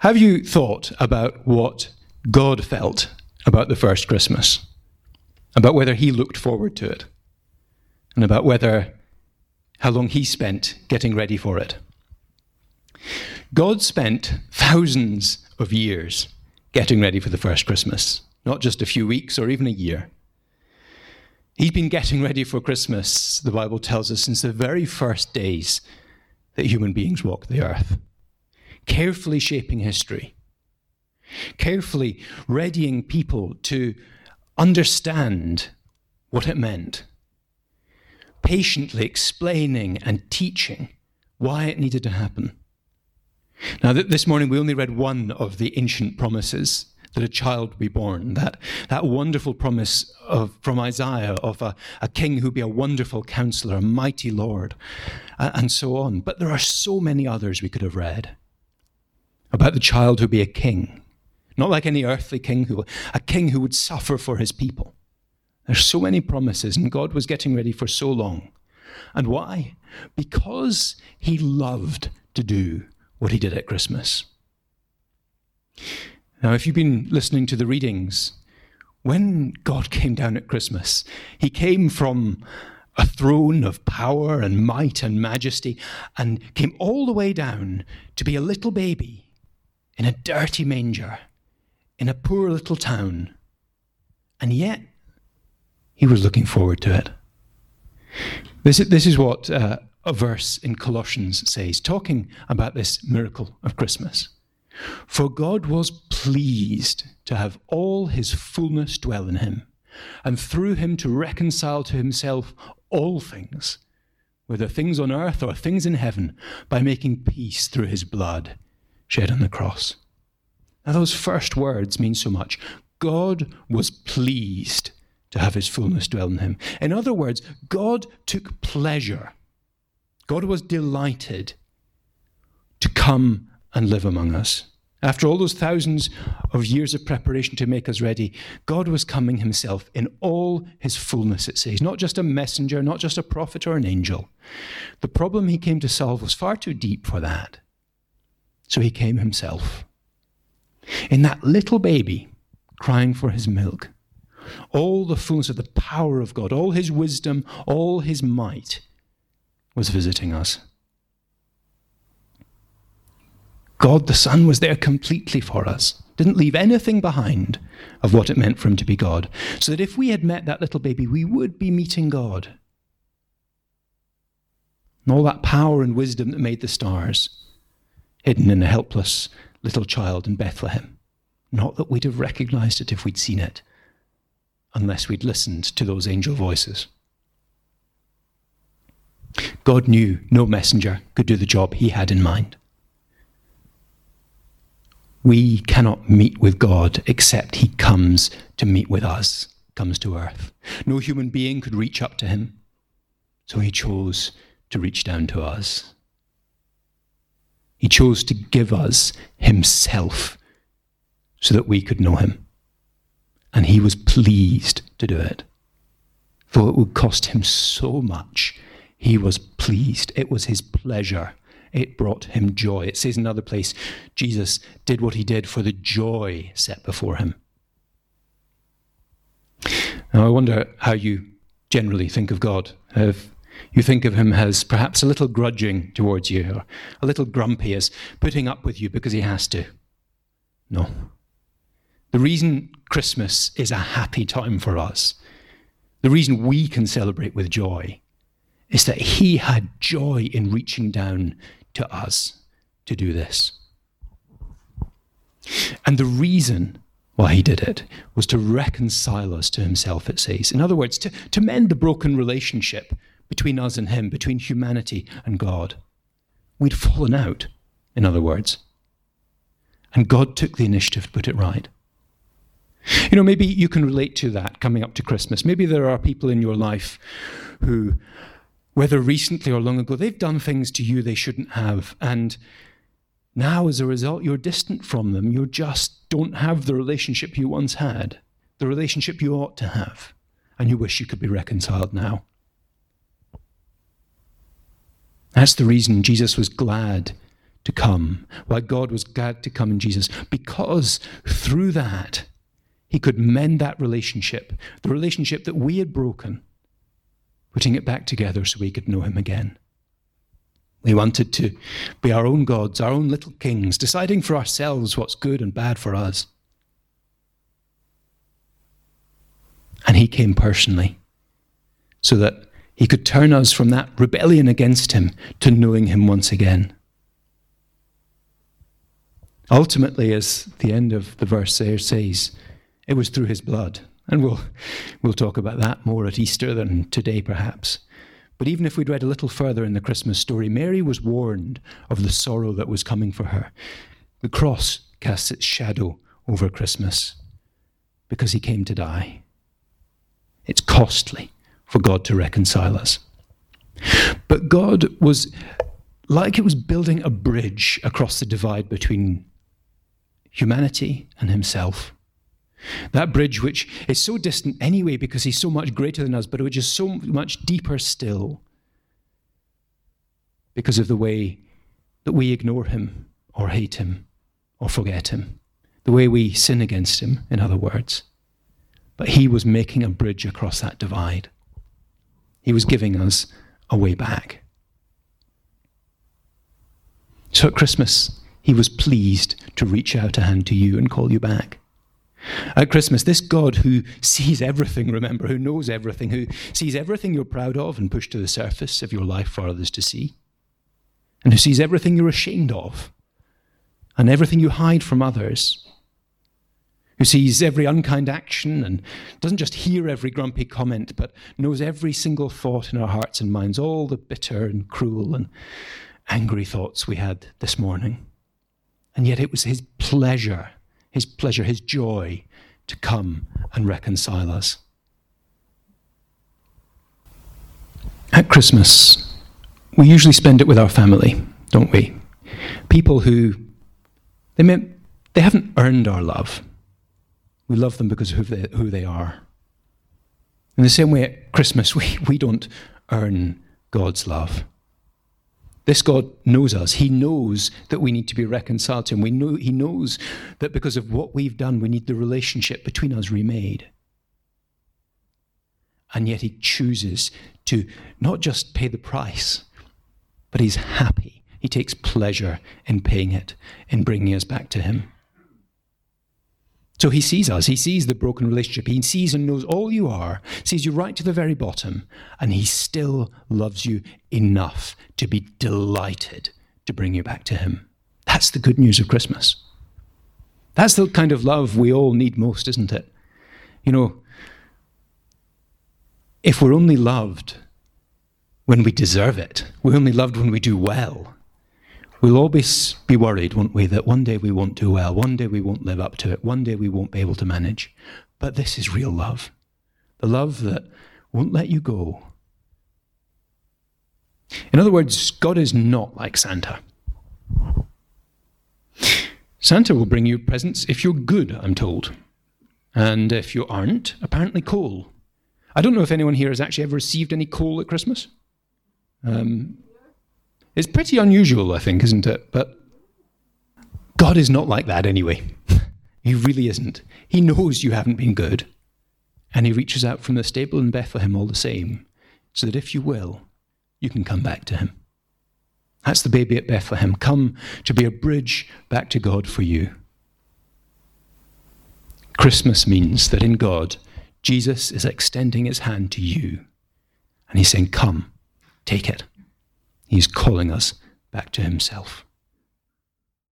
Have you thought about what God felt about the first Christmas? About whether he looked forward to it? And about whether how long he spent getting ready for it? God spent thousands of years getting ready for the first Christmas, not just a few weeks or even a year. He's been getting ready for Christmas, the Bible tells us, since the very first days that human beings walked the earth carefully shaping history, carefully readying people to understand what it meant, patiently explaining and teaching why it needed to happen. Now, this morning we only read one of the ancient promises that a child would be born, that, that wonderful promise of, from Isaiah of a, a king who'd be a wonderful counselor, a mighty Lord, and so on. But there are so many others we could have read about the child who'd be a king, not like any earthly king, who, a king who would suffer for his people. There's so many promises, and God was getting ready for so long. And why? Because he loved to do what he did at Christmas. Now, if you've been listening to the readings, when God came down at Christmas, he came from a throne of power and might and majesty and came all the way down to be a little baby in a dirty manger, in a poor little town. And yet, he was looking forward to it. This is, this is what uh, a verse in Colossians says, talking about this miracle of Christmas. For God was pleased to have all his fullness dwell in him, and through him to reconcile to himself all things, whether things on earth or things in heaven, by making peace through his blood shed on the cross. Now, those first words mean so much. God was pleased to have his fullness dwell in him. In other words, God took pleasure. God was delighted to come and live among us. After all those thousands of years of preparation to make us ready, God was coming himself in all his fullness, it says, not just a messenger, not just a prophet or an angel. The problem he came to solve was far too deep for that. So he came himself. In that little baby crying for his milk, all the fullness of the power of God, all his wisdom, all his might was visiting us. God the Son was there completely for us, didn't leave anything behind of what it meant for him to be God, so that if we had met that little baby, we would be meeting God. And all that power and wisdom that made the stars hidden in a helpless little child in Bethlehem. Not that we'd have recognized it if we'd seen it, unless we'd listened to those angel voices. God knew no messenger could do the job he had in mind. We cannot meet with God except he comes to meet with us, comes to earth. No human being could reach up to him, so he chose to reach down to us. He chose to give us Himself so that we could know Him. And He was pleased to do it. For it would cost Him so much, He was pleased. It was His pleasure. It brought Him joy. It says in another place, Jesus did what He did for the joy set before Him. Now, I wonder how you generally think of God. Have you think of him as perhaps a little grudging towards you, or a little grumpy, as putting up with you because he has to. No. The reason Christmas is a happy time for us, the reason we can celebrate with joy, is that he had joy in reaching down to us to do this. And the reason why he did it was to reconcile us to himself, it says. In other words, to, to mend the broken relationship between us and Him, between humanity and God. We'd fallen out, in other words. And God took the initiative to put it right. You know, maybe you can relate to that coming up to Christmas. Maybe there are people in your life who, whether recently or long ago, they've done things to you they shouldn't have. And now, as a result, you're distant from them. You just don't have the relationship you once had, the relationship you ought to have. And you wish you could be reconciled now. That's the reason Jesus was glad to come, why God was glad to come in Jesus, because through that, he could mend that relationship, the relationship that we had broken, putting it back together so we could know him again. We wanted to be our own gods, our own little kings, deciding for ourselves what's good and bad for us. And he came personally so that he could turn us from that rebellion against him to knowing him once again. Ultimately, as the end of the verse there says, it was through his blood. And we'll, we'll talk about that more at Easter than today, perhaps. But even if we'd read a little further in the Christmas story, Mary was warned of the sorrow that was coming for her. The cross casts its shadow over Christmas because he came to die. It's costly for God to reconcile us. But God was like it was building a bridge across the divide between humanity and himself. That bridge, which is so distant anyway because he's so much greater than us, but which is so much deeper still because of the way that we ignore him or hate him or forget him, the way we sin against him, in other words. But he was making a bridge across that divide. He was giving us a way back. So at Christmas, he was pleased to reach out a hand to you and call you back. At Christmas, this God who sees everything, remember, who knows everything, who sees everything you're proud of and pushed to the surface of your life for others to see, and who sees everything you're ashamed of and everything you hide from others, who sees every unkind action and doesn't just hear every grumpy comment, but knows every single thought in our hearts and minds, all the bitter and cruel and angry thoughts we had this morning. And yet it was his pleasure his pleasure, his joy to come and reconcile us. At Christmas, we usually spend it with our family, don't we? People who they may, they haven't earned our love. We love them because of who they, who they are. In the same way, at Christmas, we, we don't earn God's love. This God knows us. He knows that we need to be reconciled to Him. We know, he knows that because of what we've done, we need the relationship between us remade. And yet He chooses to not just pay the price, but He's happy. He takes pleasure in paying it, in bringing us back to Him. So he sees us. He sees the broken relationship. He sees and knows all you are, sees you right to the very bottom, and he still loves you enough to be delighted to bring you back to him. That's the good news of Christmas. That's the kind of love we all need most, isn't it? You know, if we're only loved when we deserve it, we're only loved when we do well, We'll always be worried, won't we, that one day we won't do well, one day we won't live up to it, one day we won't be able to manage. But this is real love the love that won't let you go. In other words, God is not like Santa. Santa will bring you presents if you're good, I'm told. And if you aren't, apparently coal. I don't know if anyone here has actually ever received any coal at Christmas. Um, it's pretty unusual, I think, isn't it? But God is not like that anyway. he really isn't. He knows you haven't been good. And He reaches out from the stable in Bethlehem all the same, so that if you will, you can come back to Him. That's the baby at Bethlehem, come to be a bridge back to God for you. Christmas means that in God, Jesus is extending his hand to you. And he's saying, Come, take it. He's calling us back to himself.